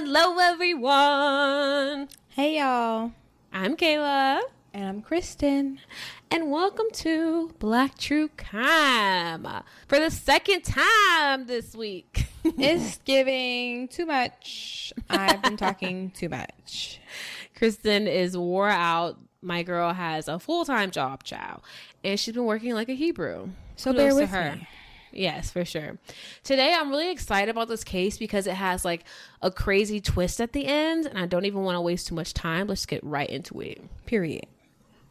Hello, everyone. Hey y'all, I'm Kayla, and I'm Kristen. and welcome to Black True Crime for the second time this week. It's giving too much. I've been talking too much. Kristen is wore out. My girl has a full time job, child, and she's been working like a Hebrew. So Kudos bear with her. me. Yes, for sure. Today, I'm really excited about this case because it has like a crazy twist at the end, and I don't even want to waste too much time. Let's get right into it. Period.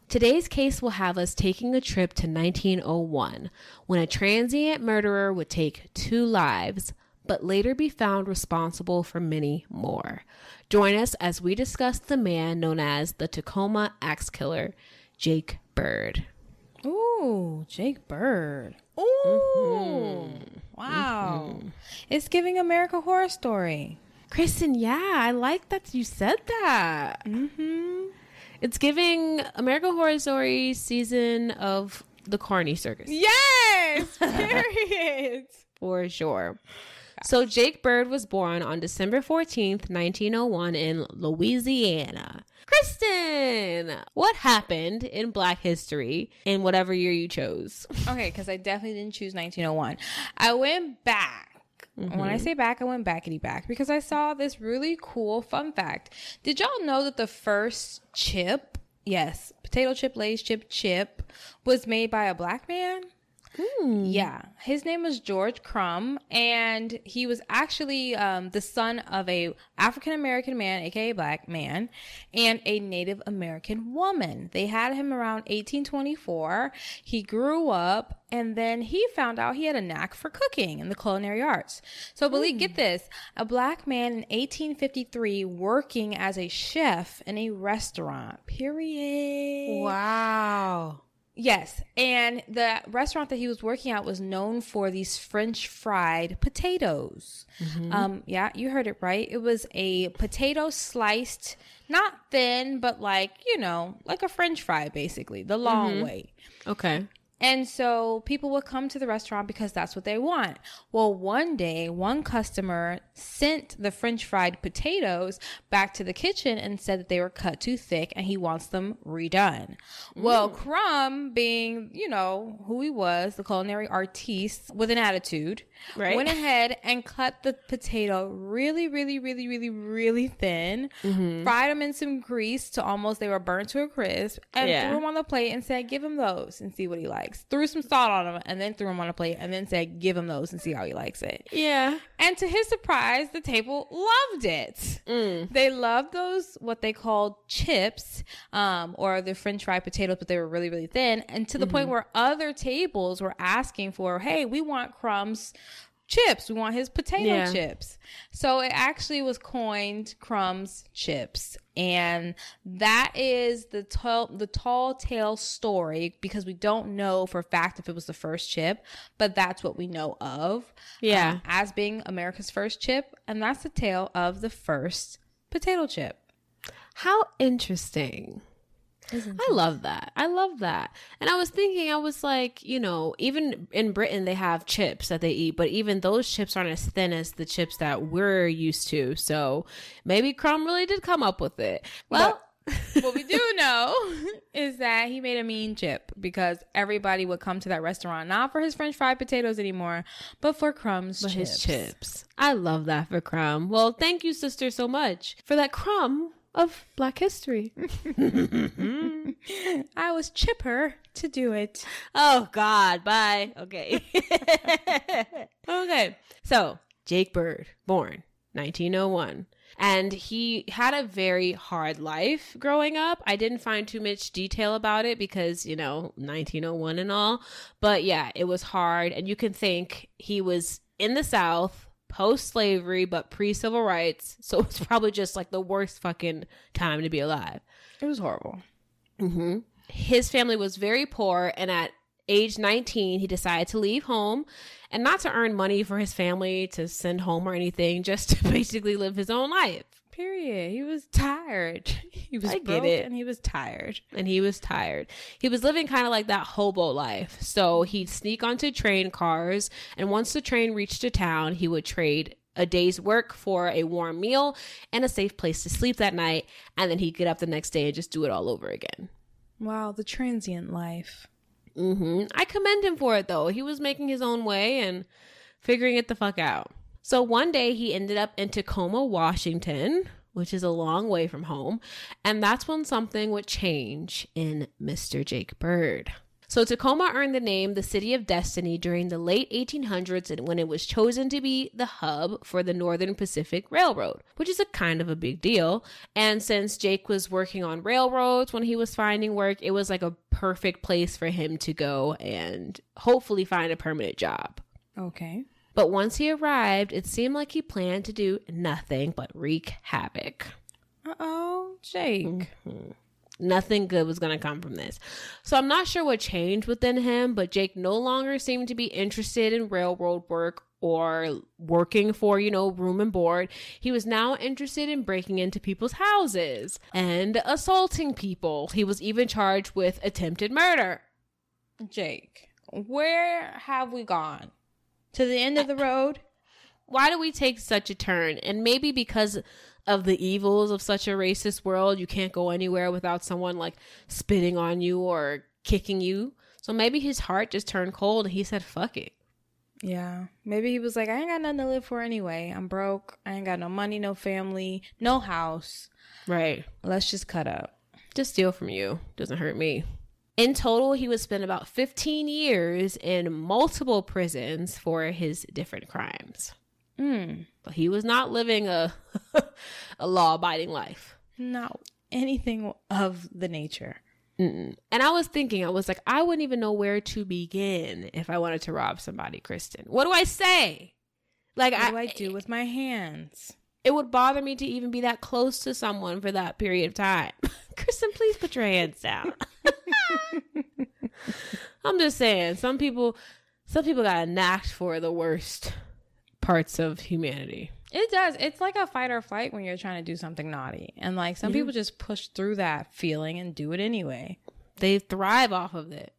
Today's case will have us taking a trip to 1901 when a transient murderer would take two lives, but later be found responsible for many more. Join us as we discuss the man known as the Tacoma Axe Killer, Jake Bird. Ooh, Jake Bird. Ooh, wow. It's giving America Horror Story. Kristen, yeah, I like that you said that. Mm-hmm. It's giving America Horror Story season of the Carney Circus. Yes. Period. for sure. So Jake Bird was born on December 14th, 1901 in Louisiana. Kristen, what happened in Black history in whatever year you chose? okay, because I definitely didn't choose 1901. I went back. When I mm-hmm. say back, I went backity back because I saw this really cool fun fact. Did y'all know that the first chip, yes, potato chip, Lay's chip, chip, was made by a black man? Yeah, his name was George Crumb, and he was actually um, the son of a African American man, aka black man, and a Native American woman. They had him around 1824. He grew up, and then he found out he had a knack for cooking and the culinary arts. So, believe, get this: a black man in 1853 working as a chef in a restaurant. Period. Wow. Yes, and the restaurant that he was working at was known for these French fried potatoes. Um, yeah, you heard it right. It was a potato sliced, not thin, but like you know, like a French fry, basically, the long way. Okay. And so people would come to the restaurant because that's what they want. Well, one day, one customer sent the french fried potatoes back to the kitchen and said that they were cut too thick and he wants them redone. Well, mm. Crumb, being, you know, who he was, the culinary artiste with an attitude, Right. went ahead and cut the potato really, really, really, really, really thin, mm-hmm. fried them in some grease to almost they were burnt to a crisp, and Yeah. threw them on the plate and said, "Give him those and see what he likes." Threw some salt on them and then threw them on a plate and then said, "Give him those and see how he likes it." Yeah. And to his surprise, the table loved it. They loved those what they called chips, um, or the French fried potatoes, but they were really, really thin. And to the point where other tables were asking for, "Hey, we want crumbs." Chips. We want his potato Yeah. chips. So it actually was coined Crumbs Chips. And that is the tall, the tall tale story because we don't know for a fact if it was the first chip, but that's what we know of Yeah. um, as being America's first chip, and that's the tale of the first potato chip. How interesting. I love that. I love that. And I was thinking, I was like, you know, even in Britain, they have chips that they eat, but even those chips aren't as thin as the chips that we're used to. So maybe Crumb really did come up with it. Well, what we do know is that he made a mean chip because everybody would come to that restaurant not for his French fried potatoes anymore, but for Crumbs but chips. his chips. I love that for Crumb. Well, thank you, sister, so much for that crumb of Black history. I was chipper to do it. Oh God, bye. Okay. okay. So Jake Bird, born 1901. And he had a very hard life growing up. I didn't find too much detail about it because, you know, 1901 and all. But yeah, it was hard. And you can think he was in the South post slavery, but pre civil rights. So it's probably just like the worst fucking time to be alive. It was horrible. Mm-hmm. His family was very poor, and at age 19, he decided to leave home and not to earn money for his family to send home or anything, just to basically live his own life. Period. He was tired. He was I get it. and he was tired. And he was tired. He was living kind of like that hobo life. So he'd sneak onto train cars, and once the train reached a town, he would trade a day's work for a warm meal and a safe place to sleep that night. And then he'd get up the next day and just do it all over again. Wow, the transient life. hmm I commend him for it though. He was making his own way and figuring it the fuck out. So one day he ended up in Tacoma, Washington, which is a long way from home. And that's when something would change in Mr. Jake Bird. So Tacoma earned the name the City of Destiny during the late 1800s and when it was chosen to be the hub for the Northern Pacific Railroad, which is a kind of a big deal. And since Jake was working on railroads when he was finding work, it was like a perfect place for him to go and hopefully find a permanent job. Okay. But once he arrived, it seemed like he planned to do nothing but wreak havoc. Uh oh, Jake. Nothing good was going to come from this. So I'm not sure what changed within him, but Jake no longer seemed to be interested in railroad work or working for, you know, room and board. He was now interested in breaking into people's houses and assaulting people. He was even charged with attempted murder. Jake, where have we gone? To the end of the road? why do we take such a turn? And maybe because of the evils of such a racist world, you can't go anywhere without someone like spitting on you or kicking you. So maybe his heart just turned cold and he said, fuck it. Yeah. Maybe he was like, I ain't got nothing to live for anyway. I'm broke. I ain't got no money, no family, no house. Right. Let's just cut up. Just steal from you. Doesn't hurt me. In total, he would spend about 15 years in multiple prisons for his different crimes. Mm. But he was not living a, a law abiding life. Not anything of the nature. Mm-mm. And I was thinking, I was like, I wouldn't even know where to begin if I wanted to rob somebody, Kristen. What do I say? Like, What I, do I do with my hands? It would bother me to even be that close to someone for that period of time. Kristen, please put your hands down. I'm just saying, some people, some people got a knack for the worst parts of humanity. It does. It's like a fight or flight when you're trying to do something naughty. And like some people just push through that feeling and do it anyway. They thrive off of it.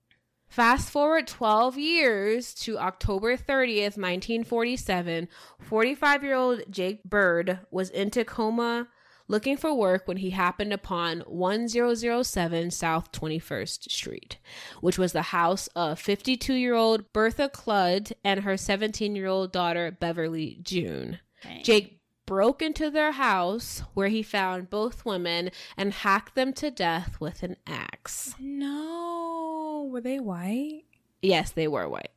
Fast forward 12 years to October 30th, 1947. 45 year old Jake Bird was in Tacoma looking for work when he happened upon 1007 South 21st Street, which was the house of 52 year old Bertha Kludt and her 17 year old daughter Beverly June. Jake broke into their house where he found both women and hacked them to death with an axe. No. Were they white? Yes, they were white.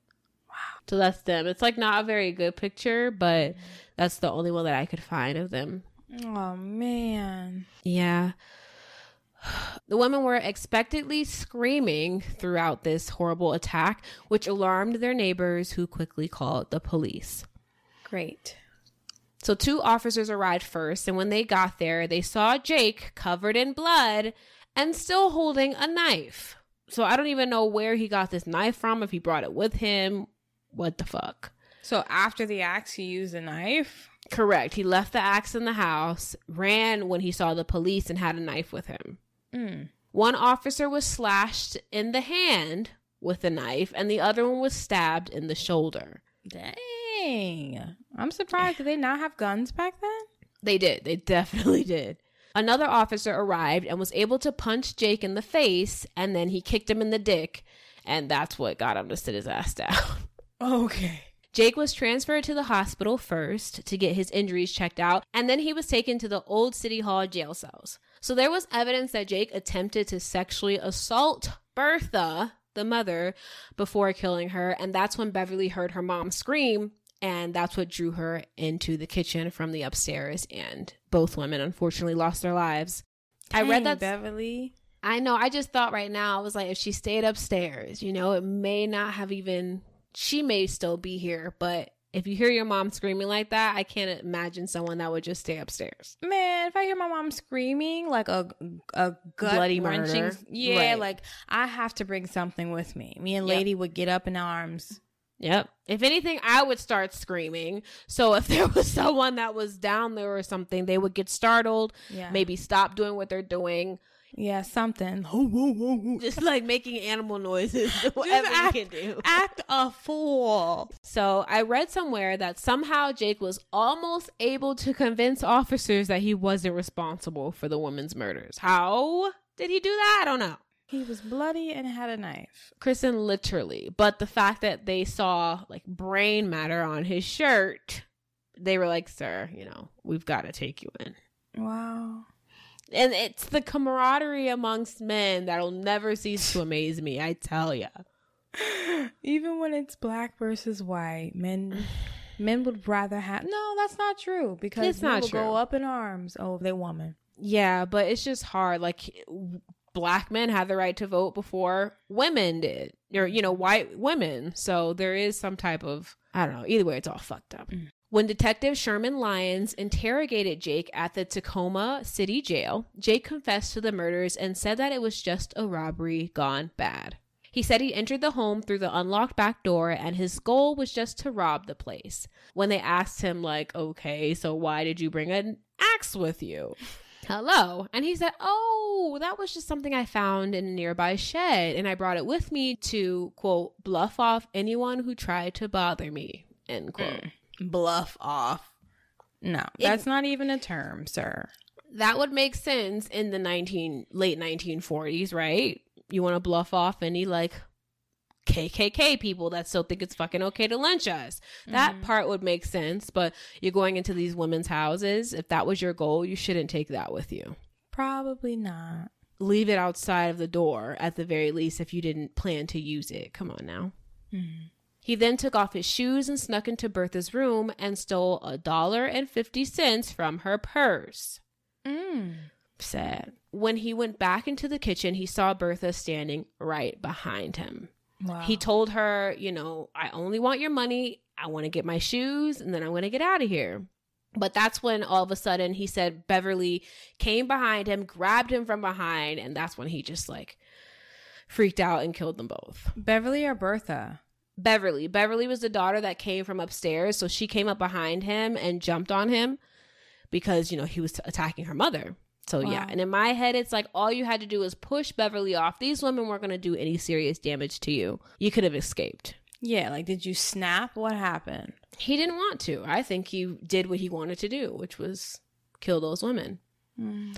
Wow. So that's them. It's like not a very good picture, but that's the only one that I could find of them. Oh man. Yeah. The women were expectantly screaming throughout this horrible attack, which alarmed their neighbors who quickly called the police. Great. So two officers arrived first, and when they got there, they saw Jake covered in blood and still holding a knife. So I don't even know where he got this knife from, if he brought it with him. What the fuck? So after the axe, he used a knife. Correct. He left the axe in the house, ran when he saw the police, and had a knife with him. Mm. One officer was slashed in the hand with a knife, and the other one was stabbed in the shoulder. Dang. I'm surprised. Did they not have guns back then? They did. They definitely did. Another officer arrived and was able to punch Jake in the face, and then he kicked him in the dick, and that's what got him to sit his ass down. Okay. Jake was transferred to the hospital first to get his injuries checked out, and then he was taken to the old City Hall jail cells. So there was evidence that Jake attempted to sexually assault Bertha, the mother, before killing her, and that's when Beverly heard her mom scream And that's what drew her into the kitchen from the upstairs. And both women unfortunately lost their lives. I read that. Beverly. I know. I just thought right now, I was like, if she stayed upstairs, you know, it may not have even, she may still be here. But if you hear your mom screaming like that, I can't imagine someone that would just stay upstairs. Man, if I hear my mom screaming like a a gut Bloody wrenching, murder. yeah, Right. like I have to bring something with me. Me and Yep. Lady would get up in arms. Yep. If anything, I would start screaming. So if there was someone that was down there or something, they would get startled, Yeah, maybe stop doing what they're doing, yeah, something. just like making animal noises, whatever you act- can do. Act a fool. So I read somewhere that somehow Jake was almost able to convince officers that he wasn't responsible for the woman's murders. How did he do that? I don't know. He was bloody and had a knife. Kristen literally, but the fact that they saw like brain matter on his shirt, they were like, "Sir, you know, we've got to take you in." Wow. And it's the camaraderie amongst men that'll never cease to amaze me. I tell ya. Even when it's black versus white, men men would rather have. No, that's not true because It's not will true. go up in arms oh, over their woman. Yeah, but it's just hard. Like black men had the right to vote before women did, or you know, white women. So there is some type of I don't know. Either way, it's all fucked up. Mm. When Detective Sherman Lyons interrogated Jake at the Tacoma City Jail, Jake confessed to the murders and said that it was just a robbery gone bad. He said he entered the home through the unlocked back door and his goal was just to rob the place. When they asked him, like, okay, so why did you bring an axe with you? Hello. And he said, oh, that was just something I found in a nearby shed and I brought it with me to, quote, bluff off anyone who tried to bother me, end mm. quote. Bluff off. No, that's not even a term, sir. That would make sense in the 19 late 1940s, right? You want to bluff off any like KKK people that still think it's fucking okay to lynch us. That part would make sense, but you're going into these women's houses. If that was your goal, you shouldn't take that with you. Probably not. Leave it outside of the door at the very least if you didn't plan to use it. Come on now. He then took off his shoes and snuck into Bertha's room and stole a dollar and fifty cents from her purse. Mm. Sad. When he went back into the kitchen, he saw Bertha standing right behind him. Wow. He told her, you know, I only want your money. I want to get my shoes and then I want to get out of here. But that's when all of a sudden he said Beverly came behind him, grabbed him from behind, and that's when he just like freaked out and killed them both. Beverly or Bertha? Beverly. Beverly was the daughter that came from upstairs, so she came up behind him and jumped on him because, you know, he was attacking her mother. So yeah, and in my head it's like all you had to do was push Beverly off. These women weren't going to do any serious damage to you. You could have escaped. Yeah, like did you snap? What happened? He didn't want to. I think he did what he wanted to do, which was kill those women. Hmm.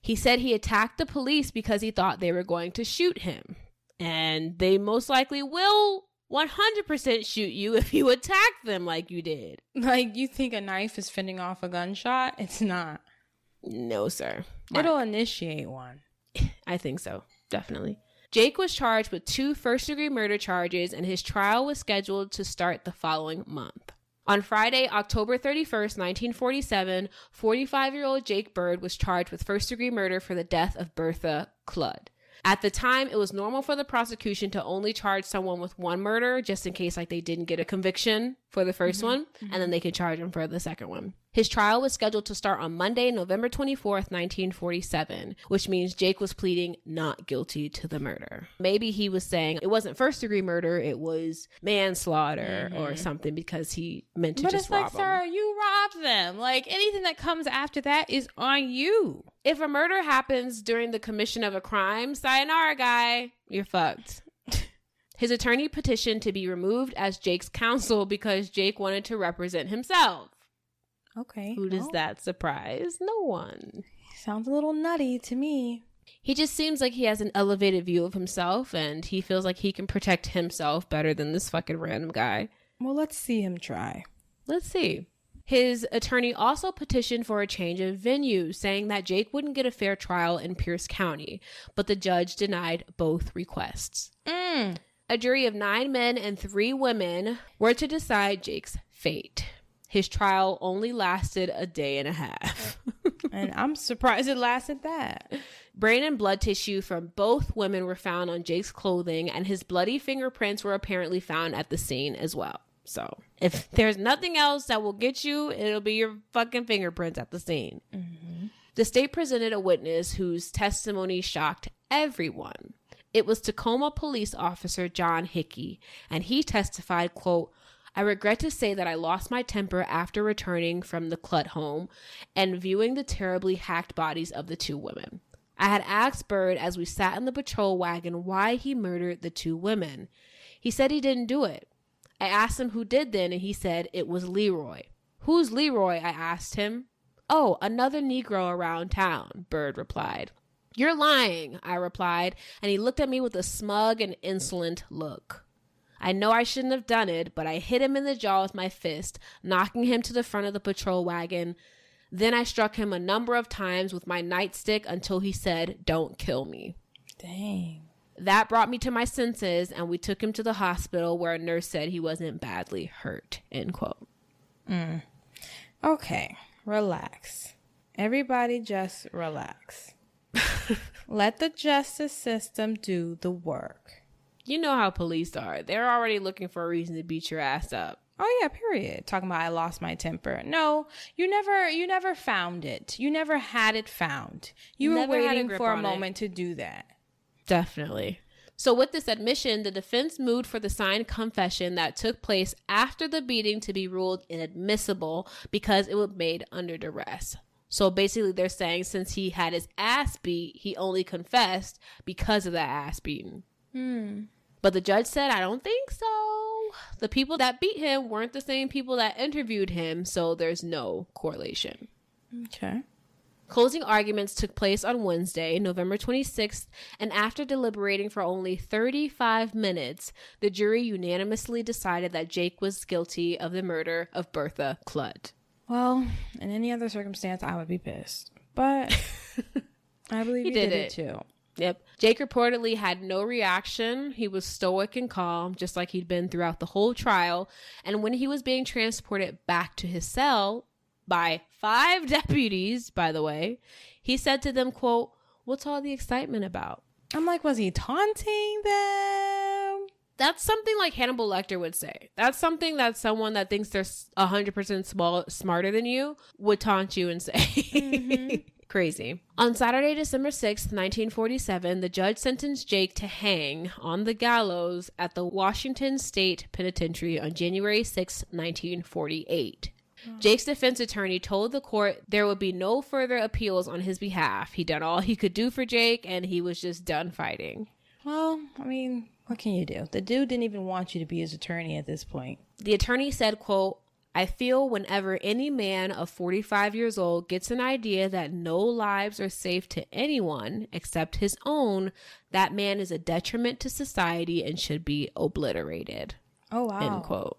He said he attacked the police because he thought they were going to shoot him. And they most likely will 100% shoot you if you attack them like you did. Like you think a knife is fending off a gunshot? It's not. No, sir. It'll initiate one. I think so. Definitely. Jake was charged with two first degree murder charges, and his trial was scheduled to start the following month. On Friday, October 31st, 1947, 45 year old Jake Bird was charged with first degree murder for the death of Bertha Kludt. At the time, it was normal for the prosecution to only charge someone with one murder just in case like they didn't get a conviction for the 1st mm-hmm. one and then mm-hmm. they could charge him for the second one. His trial was scheduled to start on Monday, November 24th, 1947, which means Jake was pleading not guilty to the murder. Maybe he was saying it wasn't first degree murder, it was manslaughter or mm-hmm. something because he meant to But just it's like, rob 'em. sir, you robbed them. Like anything that comes after that is on you. If a murder happens during the commission of a crime, sayonara, guy, you're fucked. His attorney petitioned to be removed as Jake's counsel because Jake wanted to represent himself. Okay. Who does well, that surprise? No one. Sounds a little nutty to me. He just seems like he has an elevated view of himself and he feels like he can protect himself better than this fucking random guy. Well, let's see him try. Let's see. His attorney also petitioned for a change of venue, saying that Jake wouldn't get a fair trial in Pierce County, but the judge denied both requests. Mm. A jury of nine men and three women were to decide Jake's fate. His trial only lasted a day and a half. and I'm surprised it lasted that. Brain and blood tissue from both women were found on Jake's clothing, and his bloody fingerprints were apparently found at the scene as well. So, if there's nothing else that will get you, it'll be your fucking fingerprints at the scene. Mm-hmm. The state presented a witness whose testimony shocked everyone. It was Tacoma police officer John Hickey, and he testified, quote, I regret to say that I lost my temper after returning from the Kludt home and viewing the terribly hacked bodies of the two women. I had asked Bird as we sat in the patrol wagon why he murdered the two women. He said he didn't do it. I asked him who did then, and he said it was Leroy. Who's Leroy? I asked him. Oh, another Negro around town, Bird replied. You're lying, I replied, and he looked at me with a smug and insolent look. I know I shouldn't have done it, but I hit him in the jaw with my fist, knocking him to the front of the patrol wagon. Then I struck him a number of times with my nightstick until he said, Don't kill me. Dang. That brought me to my senses, and we took him to the hospital where a nurse said he wasn't badly hurt. End quote. Mm. Okay, relax. Everybody just relax. Let the justice system do the work. You know how police are. They're already looking for a reason to beat your ass up. Oh yeah, period. Talking about I lost my temper. No, you never you never found it. You never had it found. You Never were had a waiting for a on it. moment to do that. Definitely. So, with this admission, the defense moved for the signed confession that took place after the beating to be ruled inadmissible because it was made under duress. So, basically, they're saying since he had his ass beat, he only confessed because of that ass beating. Hmm. But the judge said, I don't think so. The people that beat him weren't the same people that interviewed him, so there's no correlation. Okay. Closing arguments took place on Wednesday, November 26th, and after deliberating for only 35 minutes, the jury unanimously decided that Jake was guilty of the murder of Bertha Kludt. Well, in any other circumstance, I would be pissed. But I believe He he, did did, it. it too. Yep. Jake reportedly had no reaction. He was stoic and calm, just like he'd been throughout the whole trial. And when he was being transported back to his cell by five deputies, by the way, he said to them, quote, What's all the excitement about? I'm like, was he taunting them? That's something like Hannibal Lecter would say. That's something that someone that thinks they're s- 100% small, smarter than you would taunt you and say. Mm-hmm. Crazy. On Saturday, December 6th, 1947, the judge sentenced Jake to hang on the gallows at the Washington State Penitentiary on January 6, 1948. Mm. Jake's defense attorney told the court there would be no further appeals on his behalf. He'd done all he could do for Jake and he was just done fighting. Well, I mean, what can you do? The dude didn't even want you to be his attorney at this point. The attorney said, quote, I feel whenever any man of 45 years old gets an idea that no lives are safe to anyone except his own, that man is a detriment to society and should be obliterated. Oh wow. End quote.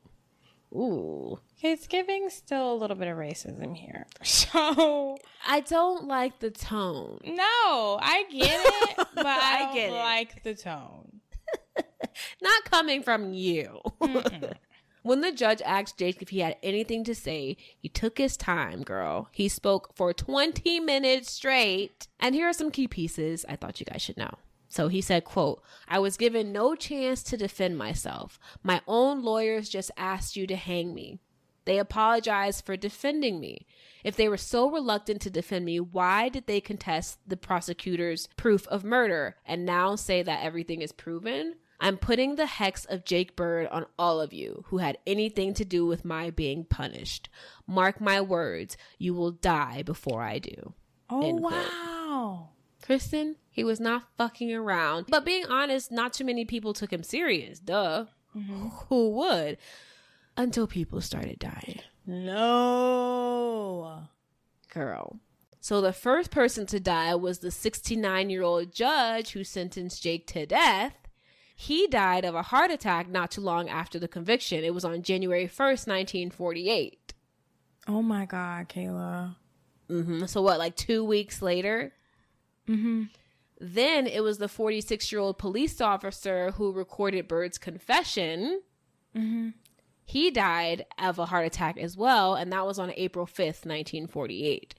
Ooh. It's giving still a little bit of racism here. So I don't like the tone. no, I get it, but I, I don't get it. like the tone. Not coming from you. When the judge asked Jake if he had anything to say, he took his time, girl. He spoke for 20 minutes straight. And here are some key pieces I thought you guys should know. So he said, quote, I was given no chance to defend myself. My own lawyers just asked you to hang me. They apologized for defending me. If they were so reluctant to defend me, why did they contest the prosecutor's proof of murder and now say that everything is proven? I'm putting the hex of Jake Bird on all of you who had anything to do with my being punished. Mark my words, you will die before I do. Oh End quote. wow. Kristen, he was not fucking around. But being honest, not too many people took him serious. Duh. Mm-hmm. Who would? Until people started dying. No. Girl. So the first person to die was the 69 year old judge who sentenced Jake to death. He died of a heart attack not too long after the conviction. It was on January 1st, 1948. Oh my God, Kayla. hmm So what, like two weeks later? Mm-hmm. Then it was the 46 year old police officer who recorded Bird's confession. Mm-hmm. he died of a heart attack as well, and that was on April 5th, 1948.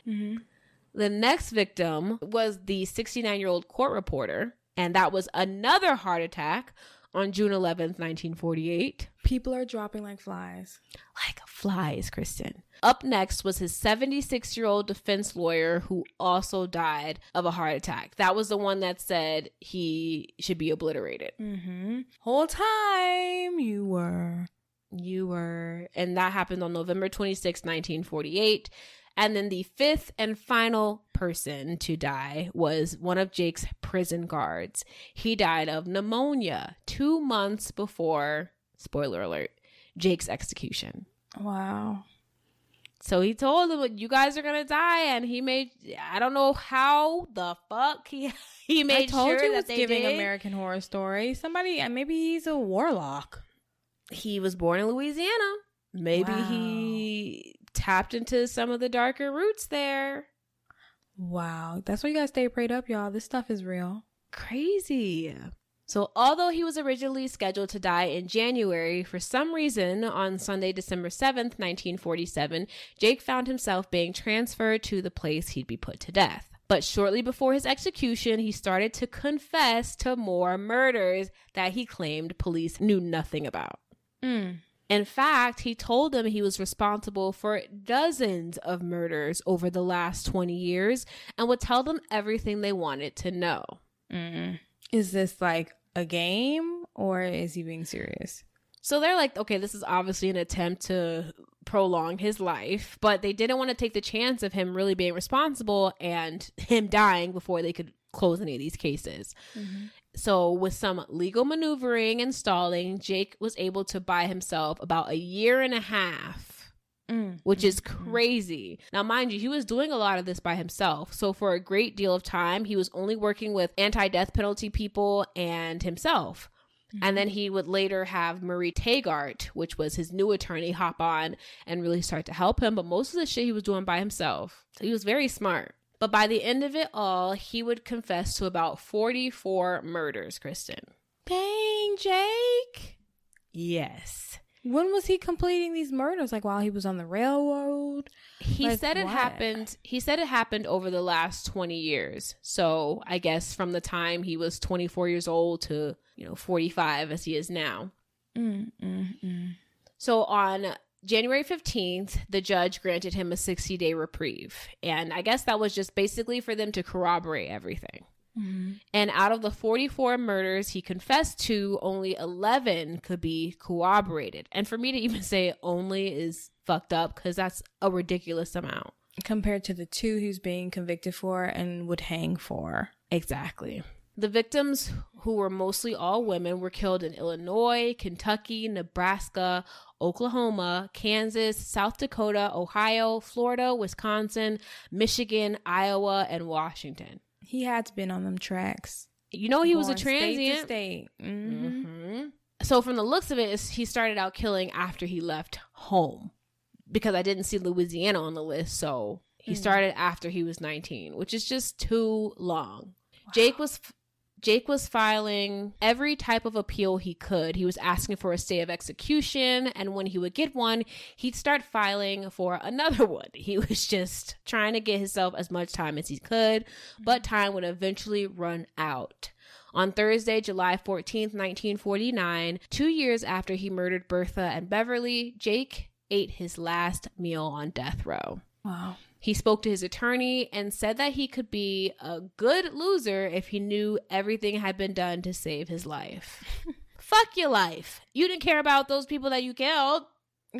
The next victim was the 69 year old court reporter, and that was another heart attack on June 11th, 1948. People are dropping like flies. Like flies, Kristen. Up next was his 76 year old defense lawyer who also died of a heart attack. That was the one that said he should be obliterated. Mm-hmm. Whole time you were. You were, and that happened on November 26, 1948. And then the fifth and final person to die was one of Jake's prison guards. He died of pneumonia two months before, spoiler alert, Jake's execution. Wow. So he told them, "You guys are gonna die," and he made. I don't know how the fuck he he made I told sure you that was they giving did. American Horror Story. Somebody, uh, maybe he's a warlock. he was born in Louisiana. Maybe Wow. he tapped into some of the darker roots there. Wow, that's why you guys stay prayed up, y'all. This stuff is real. Crazy. So, although he was originally scheduled to die in January, for some reason on Sunday, December 7th, 1947, Jake found himself being transferred to the place he'd be put to death. But shortly before his execution, he started to confess to more murders that he claimed police knew nothing about. Mm. In fact, he told them he was responsible for dozens of murders over the last 20 years and would tell them everything they wanted to know. Mm. Is this like a game or is he being serious? So they're like, okay, this is obviously an attempt to prolong his life, but they didn't want to take the chance of him really being responsible and him dying before they could close any of these cases. So, with some legal maneuvering and stalling, Jake was able to buy himself about a year and a half Mm. which is mm, mm. crazy. Now, mind you, he was doing a lot of this by himself. So, for a great deal of time, he was only working with anti death penalty people and himself. And then mm-hmm. he would later have Marie Tagart, which was his new attorney, hop on and really start to help him. But most of the shit he was doing by himself. So he was very smart. But by the end of it all, he would confess to about 44 murders, Kristen. Dang, Jake. Yes. When was he completing these murders? Like while he was on the railroad? He Like said it what? happened. He said it happened over the last 20 years. So I guess from the time he was 24 years old to, you know, 45 as he is now. Mm, mm, mm. So on January 15th, the judge granted him a 60 day reprieve. And I guess that was just basically for them to corroborate everything. Mm-hmm. And out of the 44 murders he confessed to, only 11 could be corroborated. And for me to even say only is fucked up because that's a ridiculous amount. Compared to the two he's being convicted for and would hang for. Exactly. The victims, who were mostly all women, were killed in Illinois, Kentucky, Nebraska, Oklahoma, Kansas, South Dakota, Ohio, Florida, Wisconsin, Michigan, Iowa, and Washington. He had been on them tracks. You know, he was a Going state transient. state. Mhm. hmm So, from the looks of it, he started out killing after he left home because I didn't see Louisiana on the list. So, he started after he was 19, which is just too long. Jake was. Jake was filing every type of appeal he could. He was asking for a stay of execution, and when he would get one, he'd start filing for another one. He was just trying to get himself as much time as he could, but time would eventually run out. On Thursday, July 14th, 1949, two years after he murdered Bertha and Beverly, Jake ate his last meal on death row. Wow. He spoke to his attorney and said that he could be a good loser if he knew everything had been done to save his life. Fuck your life. You didn't care about those people that you killed.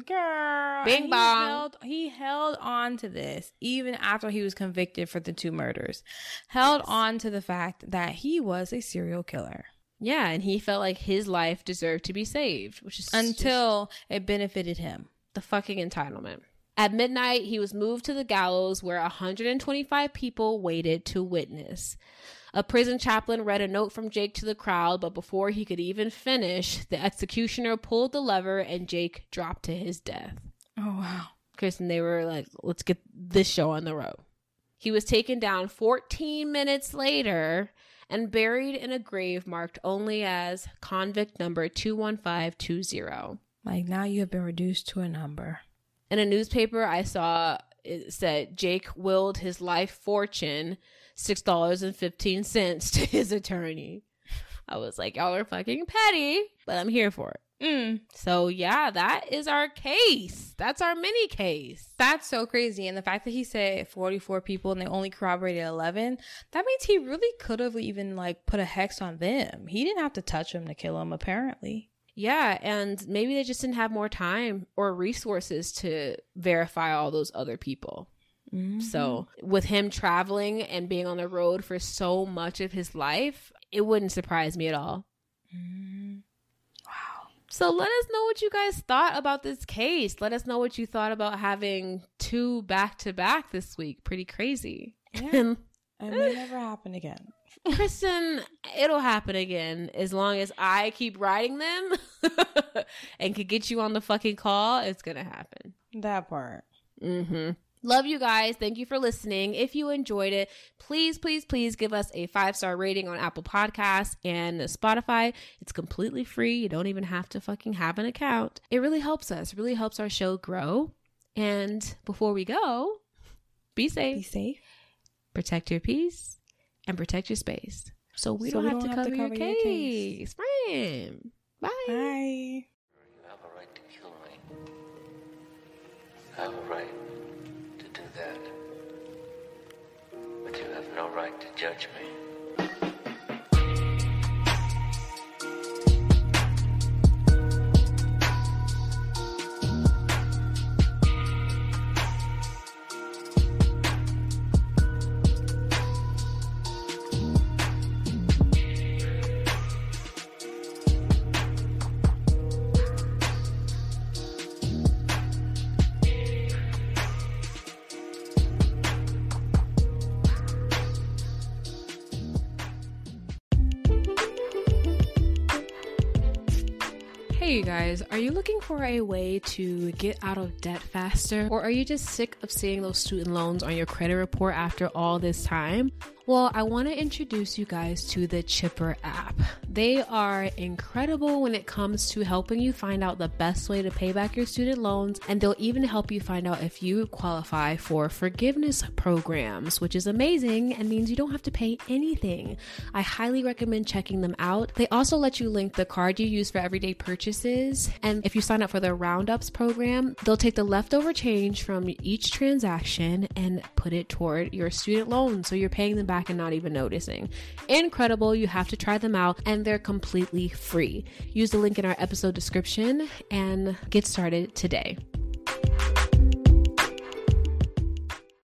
Girl. Bing he bong. Held, he held on to this even after he was convicted for the two murders. Held on to the fact that he was a serial killer Yeah, and he felt like his life deserved to be saved, which is just until it benefited him. the fucking entitlement. At midnight, he was moved to the gallows where 125 people waited to witness. A prison chaplain read a note from Jake to the crowd, but before he could even finish, the executioner pulled the lever and Jake dropped to his death. Oh wow. Kristen, they were like, let's get this show on the road. He was taken down 14 minutes later and buried in a grave marked only as convict number 21520. Like now you have been reduced to a number. In a newspaper, I saw it said Jake willed his life fortune, $6.15 to his attorney. I was like, y'all are fucking petty, but I'm here for it. Mm. So, yeah, that is our case. That's our mini case. That's so crazy. And the fact that he said 44 people and they only corroborated 11, that means he really could have even like put a hex on them. He didn't have to touch them to kill them, apparently. Yeah, and maybe they just didn't have more time or resources to verify all those other people. So, mm-hmm. with him traveling and being on the road for so much of his life, it wouldn't surprise me at all. Mm-hmm. Wow. So, let us know what you guys thought about this case. Let us know what you thought about having two back to back this week. Pretty crazy. Yeah. And It may never happen again. Kristen, it'll happen again as long as I keep writing them and could get you on the fucking call. It's gonna happen. That part. Mm-hmm. Love you guys. Thank you for listening. If you enjoyed it, please, please, please give us a five star rating on Apple Podcasts and Spotify. It's completely free. You don't even have to fucking have an account. It really helps us, really helps our show grow. And before we go, be safe, Be safe. protect your peace, and protect your space. So we, So don't, we have, don't to have to cover your cover your case. case. Friend. Bye. Bye. You have a right to kill me. I have a right to do that. But you have no right to judge me. Hey, you guys, are you looking for a way to get out of debt faster? Or are you just sick of seeing those student loans on your credit report after all this time? Well, I want to introduce you guys to the Chipper app. They are incredible when it comes to helping you find out the best way to pay back your student loans, and they'll even help you find out if you qualify for forgiveness programs, which is amazing and means you don't have to pay anything. I highly recommend checking them out. They also let you link the card you use for everyday purchases, and if you sign up for the Roundups program, they'll take the leftover change from each transaction and put it toward your student loan so you're paying them back and not even noticing. Incredible. You have to try them out and they're completely free. Use the link in our episode description and get started today.